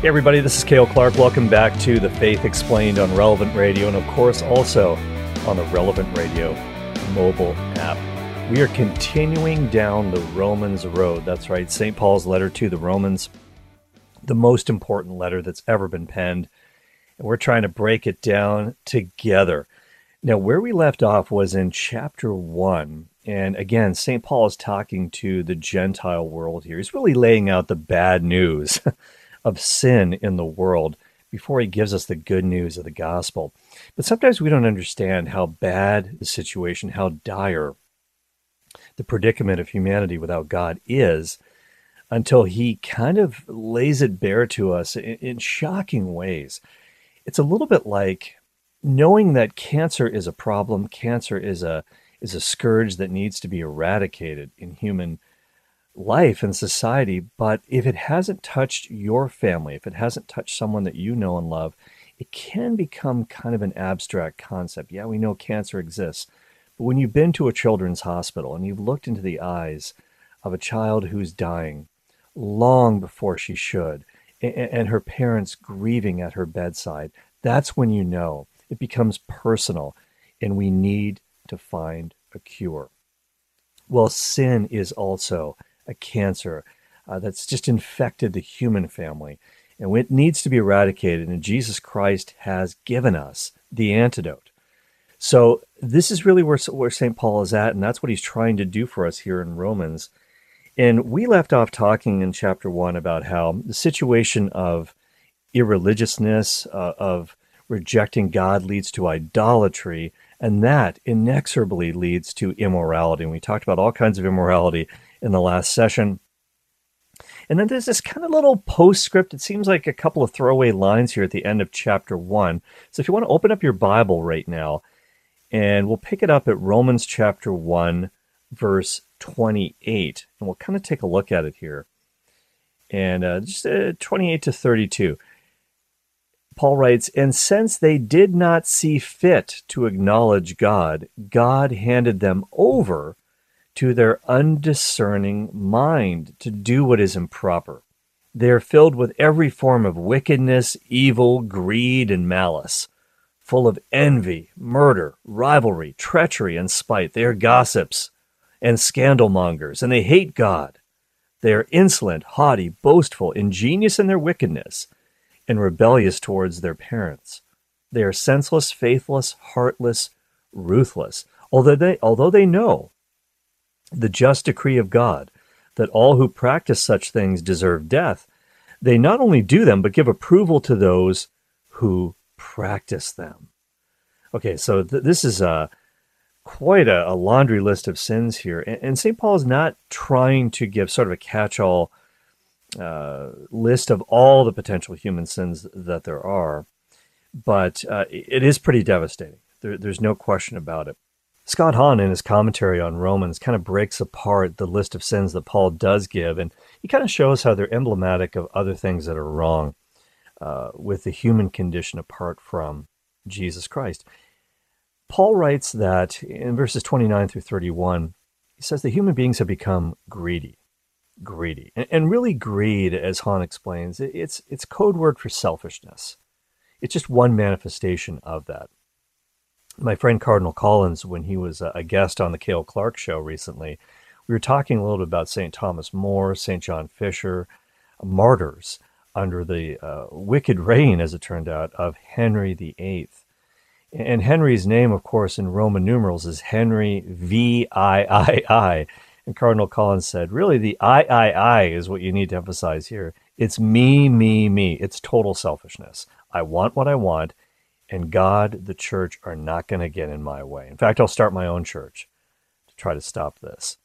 Hey everybody, this is Cale Clark. Welcome back to the Faith Explained on Relevant Radio and of course also on the Relevant Radio mobile app. We are continuing down the Romans road. That's right, St. Paul's letter to the Romans, the most important letter that's ever been penned. And we're trying to break it down together. Now, where we left off was in chapter 1. And again, St. Paul is talking to the Gentile world here. He's really laying out the bad news of sin in the world before he gives us the good news of the gospel. But sometimes we don't understand how bad the situation, how dire the predicament of humanity without God is until he kind of lays it bare to us in, in shocking ways. It's a little bit like knowing that cancer is a problem, cancer is a is a scourge that needs to be eradicated in human life and society. But if it hasn't touched your family, if it hasn't touched someone that you know and love, it can become kind of an abstract concept. Yeah, we know cancer exists. But when you've been to a children's hospital and you've looked into the eyes of a child who's dying long before she should, and her parents grieving at her bedside, that's when you know it becomes personal and we need to find a cure. Well, sin is also a cancer uh, that's just infected the human family. And it needs to be eradicated. And Jesus Christ has given us the antidote. So this is really where, where St. Paul is at. And that's what he's trying to do for us here in Romans. And we left off talking in chapter one about how the situation of irreligiousness, uh, of rejecting God leads to idolatry, and that inexorably leads to immorality. And we talked about all kinds of immorality in the last session. And then there's this kind of little postscript. It seems like a couple of throwaway lines here at the end of chapter one. So if you want to open up your Bible right now, and we'll pick it up at Romans chapter 1, verse 28. And we'll kind of take a look at it here. And uh, just uh, 28 to 32. Paul writes, And since they did not see fit to acknowledge God, God handed them over to their undiscerning mind to do what is improper. They are filled with every form of wickedness, evil, greed, and malice, full of envy, murder, rivalry, treachery, and spite. They are gossips and scandalmongers, and they hate God. They are insolent, haughty, boastful, ingenious in their wickedness, and rebellious towards their parents. They are senseless, faithless, heartless, ruthless. Although they, although they know the just decree of God that all who practice such things deserve death, they not only do them, but give approval to those who practice them. Okay, so th- this is a quite a, a, laundry list of sins here, and, and St. Paul is not trying to give sort of a catch-all uh, list of all the potential human sins that there are, but uh, it is pretty devastating. There, there's no question about it. Scott Hahn, in his commentary on Romans, kind of breaks apart the list of sins that Paul does give, and he kind of shows how they're emblematic of other things that are wrong uh, with the human condition apart from Jesus Christ. Paul writes that in verses 29 through 31, he says that human beings have become greedy. Greedy. And, and really, greed, as Hahn explains, it's, it's code word for selfishness. It's just one manifestation of that my friend Cardinal Collins, when he was a guest on the Cale Clark show recently, we were talking a little bit about St. Thomas More, St. John Fisher, martyrs under the uh, wicked reign, as it turned out, of Henry VIII. And Henry's name, of course, in Roman numerals is Henry VIII. And Cardinal Collins said, really, the III is what you need to emphasize here. It's me, me, me. It's total selfishness. I want what I want, and God, the church, are not going to get in my way. In fact, I'll start my own church to try to stop this.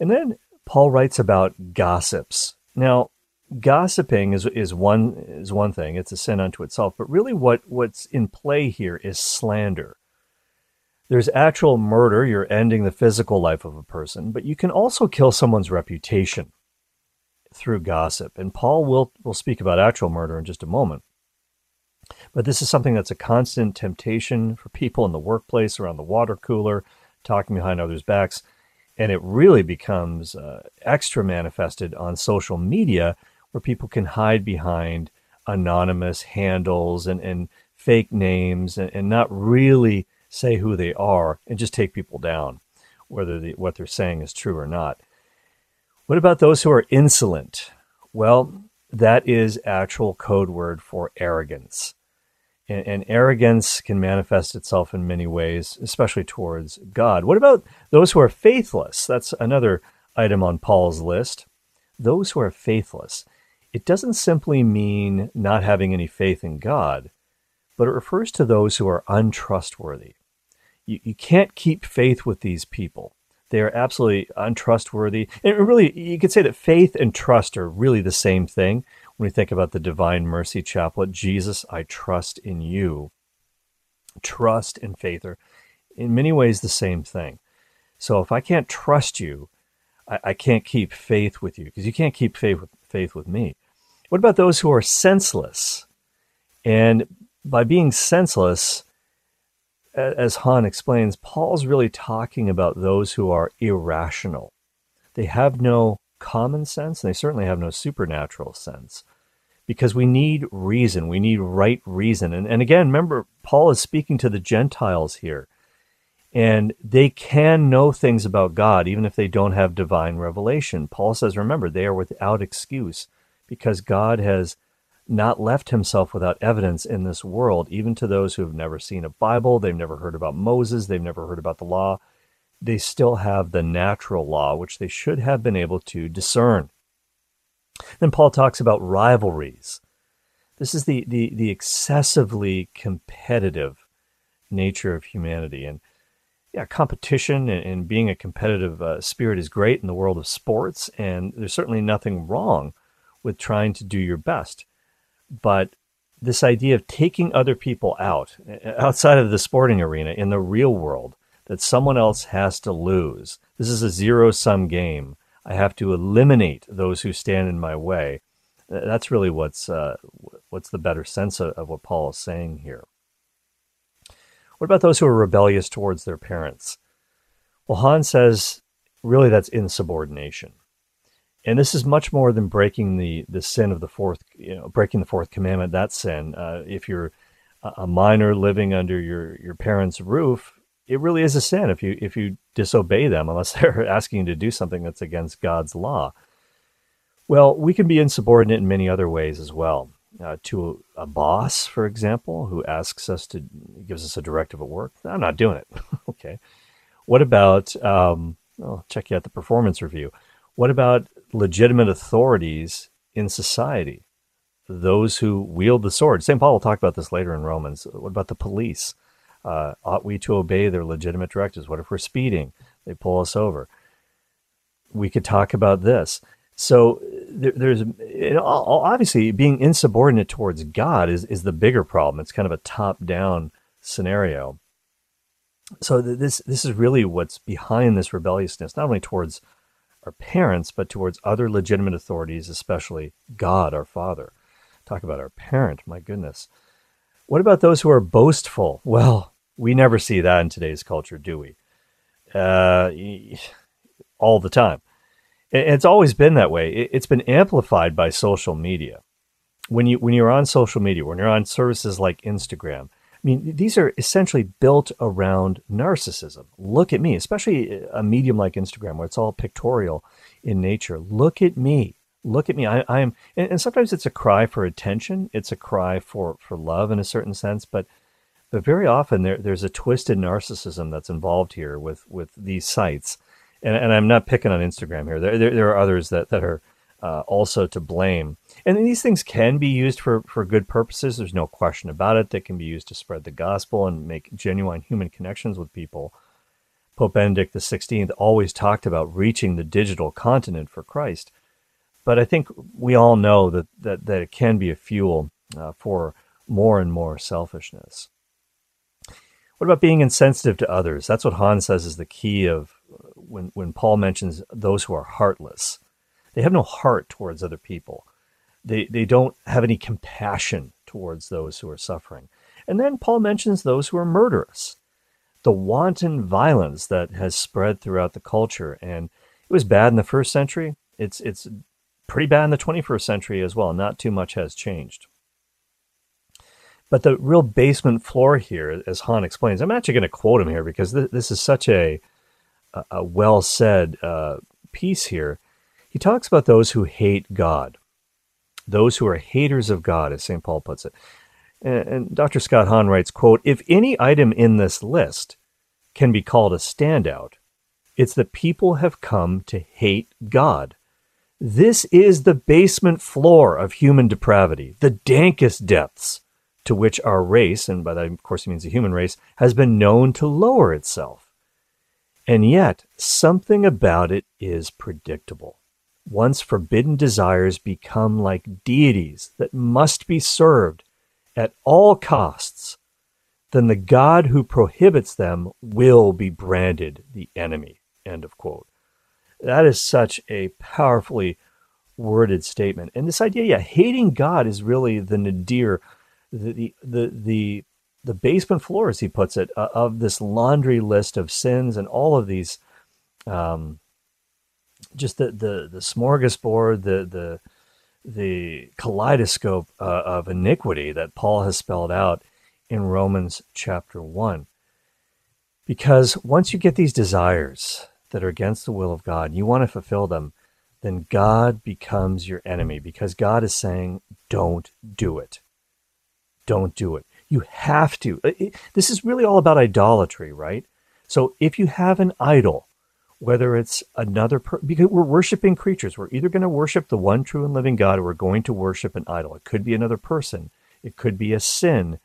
And then Paul writes about gossips. Now, gossiping is, is one is one thing; it's a sin unto itself. But really, what what's in play here is slander. There's actual murder; you're ending the physical life of a person, but you can also kill someone's reputation through gossip. And Paul will will speak about actual murder in just a moment. But this is something that's a constant temptation for people in the workplace, around the water cooler, talking behind others' backs. And it really becomes uh, extra manifested on social media where people can hide behind anonymous handles and, and fake names and, and not really say who they are and just take people down, whether the, what they're saying is true or not. What about those who are insolent? Well, that is actual code word for arrogance. And, and, arrogance can manifest itself in many ways, especially towards God. What about those who are faithless? That's another item on Paul's list. Those who are faithless. It doesn't simply mean not having any faith in God, but it refers to those who are untrustworthy. You, you can't keep faith with these people. They are absolutely untrustworthy. And really, you could say that faith and trust are really the same thing when we think about the Divine Mercy Chaplet. Jesus, I trust in you. Trust and faith are in many ways the same thing. So if I can't trust you, I, I can't keep faith with you because you can't keep faith with, faith with me. What about those who are senseless? And by being senseless, as Hahn explains, Paul's really talking about those who are irrational. They have no common sense, and they certainly have no supernatural sense. Because we need reason, we need right reason. And, and again, remember, Paul is speaking to the Gentiles here. And they can know things about God even if they don't have divine revelation. Paul says, remember, they are without excuse because God has not left himself without evidence in this world, even to those who have never seen a Bible, they've never heard about Moses, they've never heard about the law. They still have the natural law, which they should have been able to discern. Then Paul talks about rivalries. This is the, the, the excessively competitive nature of humanity. And yeah, competition and, and being a competitive uh, spirit is great in the world of sports, and there's certainly nothing wrong with trying to do your best. But this idea of taking other people out outside of the sporting arena in the real world that someone else has to lose. This is a zero sum game. I have to eliminate those who stand in my way. That's really what's uh, what's the better sense of, of what Paul is saying here. What about those who are rebellious towards their parents? Well, Hahn says really that's insubordination and this is much more than breaking the the sin of the fourth you know breaking the fourth commandment that sin uh, if you're a minor living under your your parents roof it really is a sin if you if you disobey them unless they're asking you to do something that's against god's law well we can be insubordinate in many other ways as well uh, to a, a boss for example who asks us to gives us a directive at work i'm not doing it okay what about um, i'll check you out the performance review what about legitimate authorities in society, those who wield the sword. St. Paul will talk about this later in Romans. What about the police? Uh, ought we to obey their legitimate directives? What if we're speeding? They pull us over. We could talk about this. So there, there's obviously being insubordinate towards God is, is the bigger problem. It's kind of a top down scenario. So this this is really what's behind this rebelliousness, not only towards our parents, but towards other legitimate authorities, especially God, our Father. Talk about our parent, my goodness. What about those who are boastful? Well, we never see that in today's culture, do we? Uh, all the time. It's always been that way. It's been amplified by social media. When you when you're on social media, when you're on services like Instagram, I mean, these are essentially built around narcissism. Look at me, especially a medium like Instagram where it's all pictorial in nature. Look at me. Look at me. I, am, and, and, sometimes it's a cry for attention. It's a cry for, for love in a certain sense, but but very often there, there's a twisted narcissism that's involved here with, with these sites. And, and I'm not picking on Instagram here. There, there, there are others that, that are uh, also to blame. And these things can be used for, for good purposes. There's no question about it. They can be used to spread the gospel and make genuine human connections with people. Pope Benedict XVI always talked about reaching the digital continent for Christ. But I think we all know that, that, that it can be a fuel uh, for more and more selfishness. What about being insensitive to others? That's what Hahn says is the key of when, when Paul mentions those who are heartless. They have no heart towards other people. They, they don't have any compassion towards those who are suffering. And then Paul mentions those who are murderous, the wanton violence that has spread throughout the culture. And it was bad in the first century. It's, it's pretty bad in the 21st century as well. Not too much has changed. But the real basement floor here, as Hahn explains, I'm actually going to quote him here because th- this is such a, a, a well said uh, piece here. He talks about those who hate God, those who are haters of God, as St. Paul puts it. And, and Dr. Scott Hahn writes, quote, if any item in this list can be called a standout, it's that people have come to hate God. This is the basement floor of human depravity, the dankest depths to which our race, and by that of course he means the human race, has been known to lower itself. And yet, something about it is predictable. Once forbidden desires become like deities that must be served at all costs, then the God who prohibits them will be branded the enemy. End of quote. That is such a powerfully worded statement. And this idea, yeah, hating God is really the nadir, the the the the, basement floor, as he puts it, uh, of this laundry list of sins and all of these, um, just the the the smorgasbord, the the the kaleidoscope uh, of iniquity that Paul has spelled out in Romans chapter one. Because once you get these desires, that are against the will of God, you want to fulfill them, then God becomes your enemy because God is saying, don't do it. Don't do it. You have to. This is really all about idolatry, right? So if you have an idol, whether it's another per- because we're worshiping creatures, we're either going to worship the one true and living God or we're going to worship an idol. It could be another person, it could be a sin,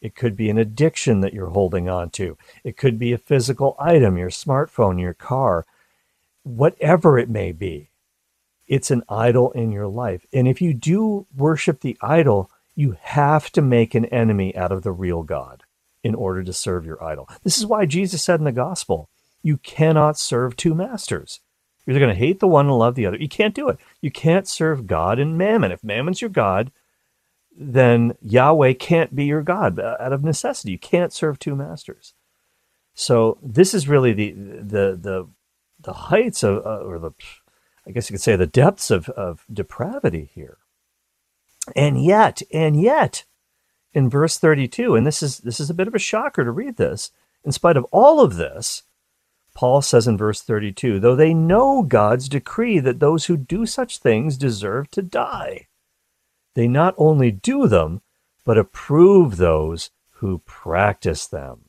it could be an addiction that you're holding on to. It could be a physical item, your smartphone, your car, whatever it may be. It's an idol in your life. And if you do worship the idol, you have to make an enemy out of the real God in order to serve your idol. This is why Jesus said in the gospel, you cannot serve two masters. You're going to hate the one and love the other. You can't do it. You can't serve God and mammon. If mammon's your God, then Yahweh can't be your God uh, out of necessity. You can't serve two masters. So this is really the the the the heights of uh, or the I guess you could say the depths of, of depravity here. And yet, and yet, in verse 32, and this is this is a bit of a shocker to read this, in spite of all of this, Paul says in verse 32, though they know God's decree that those who do such things deserve to die. They not only do them, but approve those who practice them.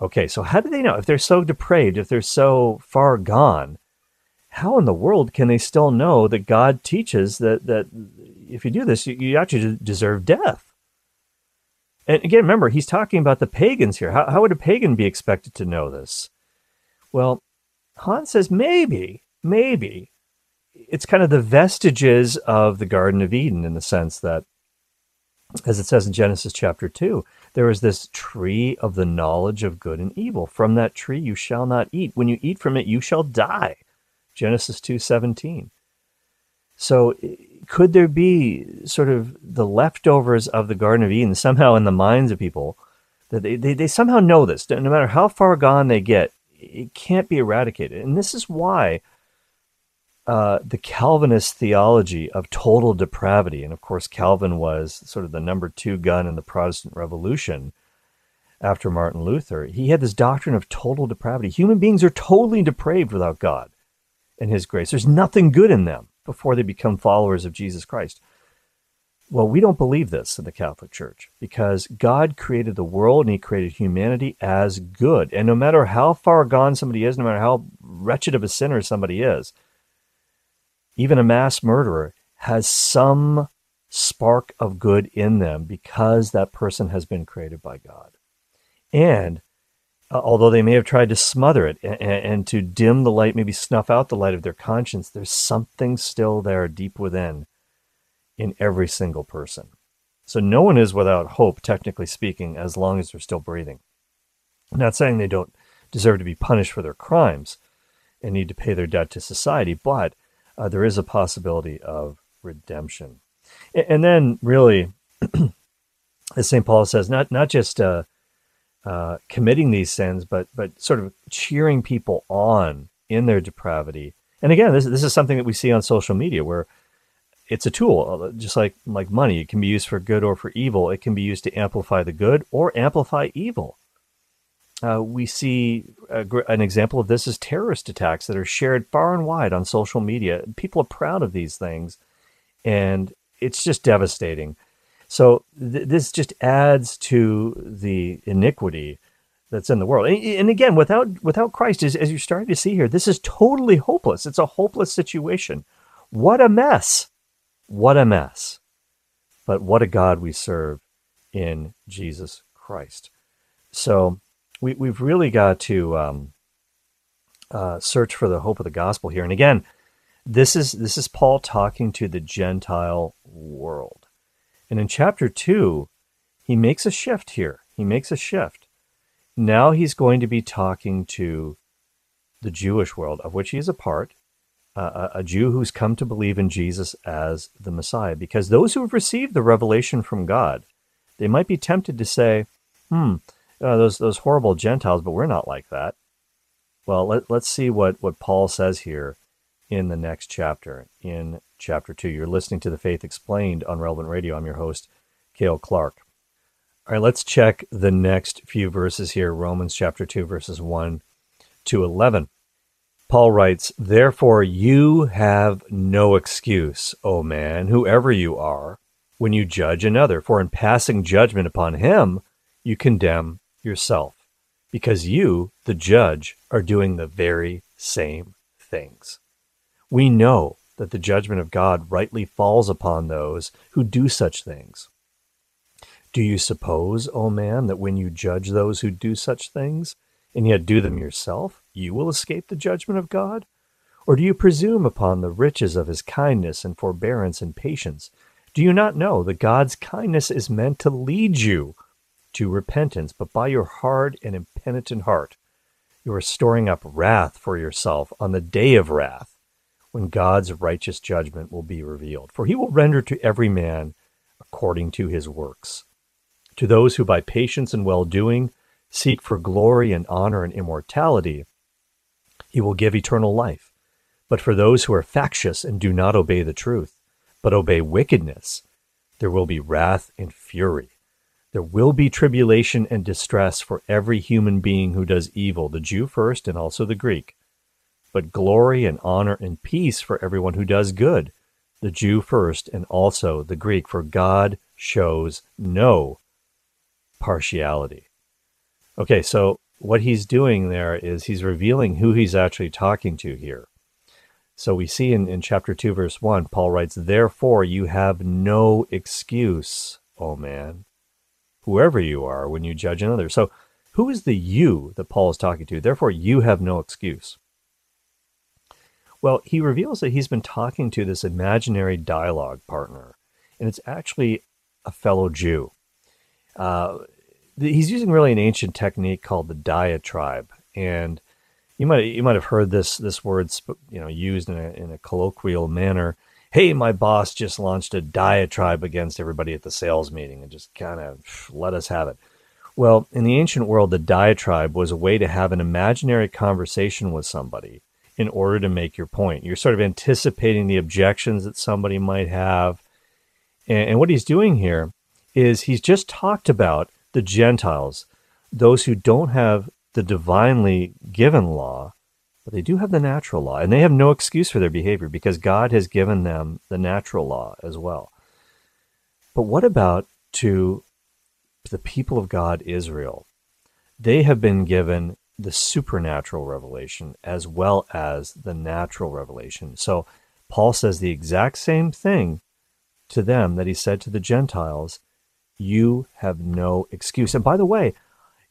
Okay, so how do they know? If they're so depraved, if they're so far gone, how in the world can they still know that God teaches that, that if you do this, you, you actually deserve death? And again, remember, he's talking about the pagans here. How, how would a pagan be expected to know this? Well, Hahn says maybe, maybe it's kind of the vestiges of the Garden of Eden in the sense that, as it says in Genesis chapter 2, there is this tree of the knowledge of good and evil. From that tree you shall not eat. When you eat from it, you shall die. Genesis 2:17. So could there be sort of the leftovers of the Garden of Eden somehow in the minds of people that they, they, they somehow know this, no matter how far gone they get, it can't be eradicated. And this is why uh, the Calvinist theology of total depravity. And of course, Calvin was sort of the number two gun in the Protestant Revolution after Martin Luther. He had this doctrine of total depravity. Human beings are totally depraved without God and His grace. There's nothing good in them before they become followers of Jesus Christ. Well, we don't believe this in the Catholic Church because God created the world and He created humanity as good. And no matter how far gone somebody is, no matter how wretched of a sinner somebody is, even a mass murderer, has some spark of good in them because that person has been created by God. And uh, although they may have tried to smother it and, and, to dim the light, maybe snuff out the light of their conscience, there's something still there deep within in every single person. So no one is without hope, technically speaking, as long as they're still breathing. I'm not saying they don't deserve to be punished for their crimes and need to pay their debt to society, but uh, there is a possibility of redemption. And, and then, really, as St. Paul says, not not just uh, uh, committing these sins, but but sort of cheering people on in their depravity. And again, this this is something that we see on social media, where it's a tool, just like like money. It can be used for good or for evil. It can be used to amplify the good or amplify evil. Uh, we see a, an example of this is terrorist attacks that are shared far and wide on social media. People are proud of these things, and it's just devastating. So th- this just adds to the iniquity that's in the world. And, and again, without without Christ, as, as you're starting to see here, this is totally hopeless. It's a hopeless situation. What a mess! What a mess! But what a God we serve in Jesus Christ. So we, we've really got to um, uh, search for the hope of the gospel here. And again, this is this is Paul talking to the Gentile world. And in chapter two, he makes a shift here. He makes a shift. Now he's going to be talking to the Jewish world, of which he is a part, uh, a Jew who's come to believe in Jesus as the Messiah. Because those who have received the revelation from God, they might be tempted to say, hmm, uh, those, those horrible Gentiles, but we're not like that. Well, let, let's see what, what Paul says here in the next chapter, in chapter 2. You're listening to The Faith Explained on Relevant Radio. I'm your host, Cale Clark. All right, let's check the next few verses here Romans chapter 2, verses 1 to 11. Paul writes, Therefore you have no excuse, O man, whoever you are, when you judge another, for in passing judgment upon him, you condemn yourself, because you, the judge, are doing the very same things. We know that the judgment of God rightly falls upon those who do such things. Do you suppose, O man, that when you judge those who do such things, and yet do them yourself, you will escape the judgment of God? Or do you presume upon the riches of his kindness and forbearance and patience? Do you not know that God's kindness is meant to lead you to repentance, but by your hard and impenitent heart, you are storing up wrath for yourself on the day of wrath, when God's righteous judgment will be revealed. For he will render to every man according to his works. To those who by patience and well doing seek for glory and honor and immortality, he will give eternal life. But for those who are factious and do not obey the truth, but obey wickedness, there will be wrath and fury. There will be tribulation and distress for every human being who does evil, the Jew first and also the Greek. But glory and honor and peace for everyone who does good, the Jew first and also the Greek, for God shows no partiality. Okay, so what he's doing there is he's revealing who he's actually talking to here. So we see in, in chapter 2, verse 1, Paul writes, Therefore you have no excuse, O man, whoever you are, when you judge another. So who is the you that Paul is talking to? Therefore you have no excuse. Well, he reveals that he's been talking to this imaginary dialogue partner, and it's actually a fellow Jew. Uh, he's using really an ancient technique called the diatribe, and you might you might have heard this this word you know used in a in a colloquial manner. Hey, my boss just launched a diatribe against everybody at the sales meeting, and just kind of let us have it. Well, in the ancient world, the diatribe was a way to have an imaginary conversation with somebody in order to make your point. You're sort of anticipating the objections that somebody might have. And, what he's doing here is he's just talked about the Gentiles, those who don't have the divinely given law, but they do have the natural law, and they have no excuse for their behavior because God has given them the natural law as well. But what about to the people of God, Israel? They have been given the supernatural revelation as well as the natural revelation. So Paul says the exact same thing to them that he said to the Gentiles you have no excuse. And by the way,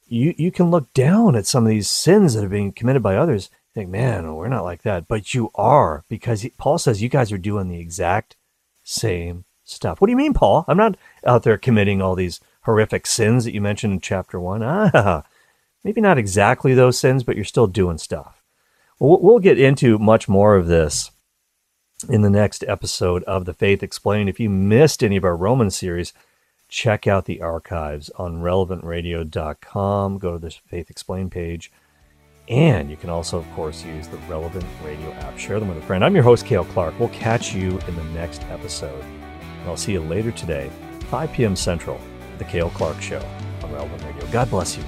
you, you can look down at some of these sins that are being committed by others. Think, man, we're not like that. But you are, because Paul says you guys are doing the exact same stuff. What do you mean, Paul? I'm not out there committing all these horrific sins that you mentioned in chapter one. Ah, maybe not exactly those sins, but you're still doing stuff. Well, we'll get into much more of this in the next episode of The Faith Explained. If you missed any of our Roman series, check out the archives on relevantradio.com. Go to the Faith Explained page And you can also, of course, use the relevant radio app. Share them with a friend. I'm your host, Cale Clark. We'll catch you in the next episode. And I'll see you later today, 5 p.m. Central, The Cale Clark Show on Relevant Radio. God bless you.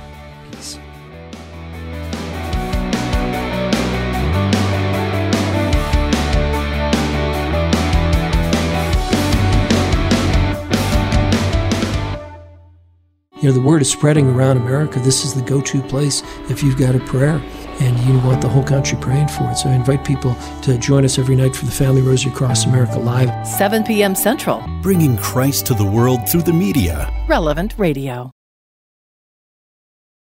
Peace. You know, the word is spreading around America. This is the go to place if you've got a prayer and you want the whole country praying for it. So I invite people to join us every night for the Family Rosary Across America Live. 7 p.m. Central. Bringing Christ to the world through the media. Relevant Radio.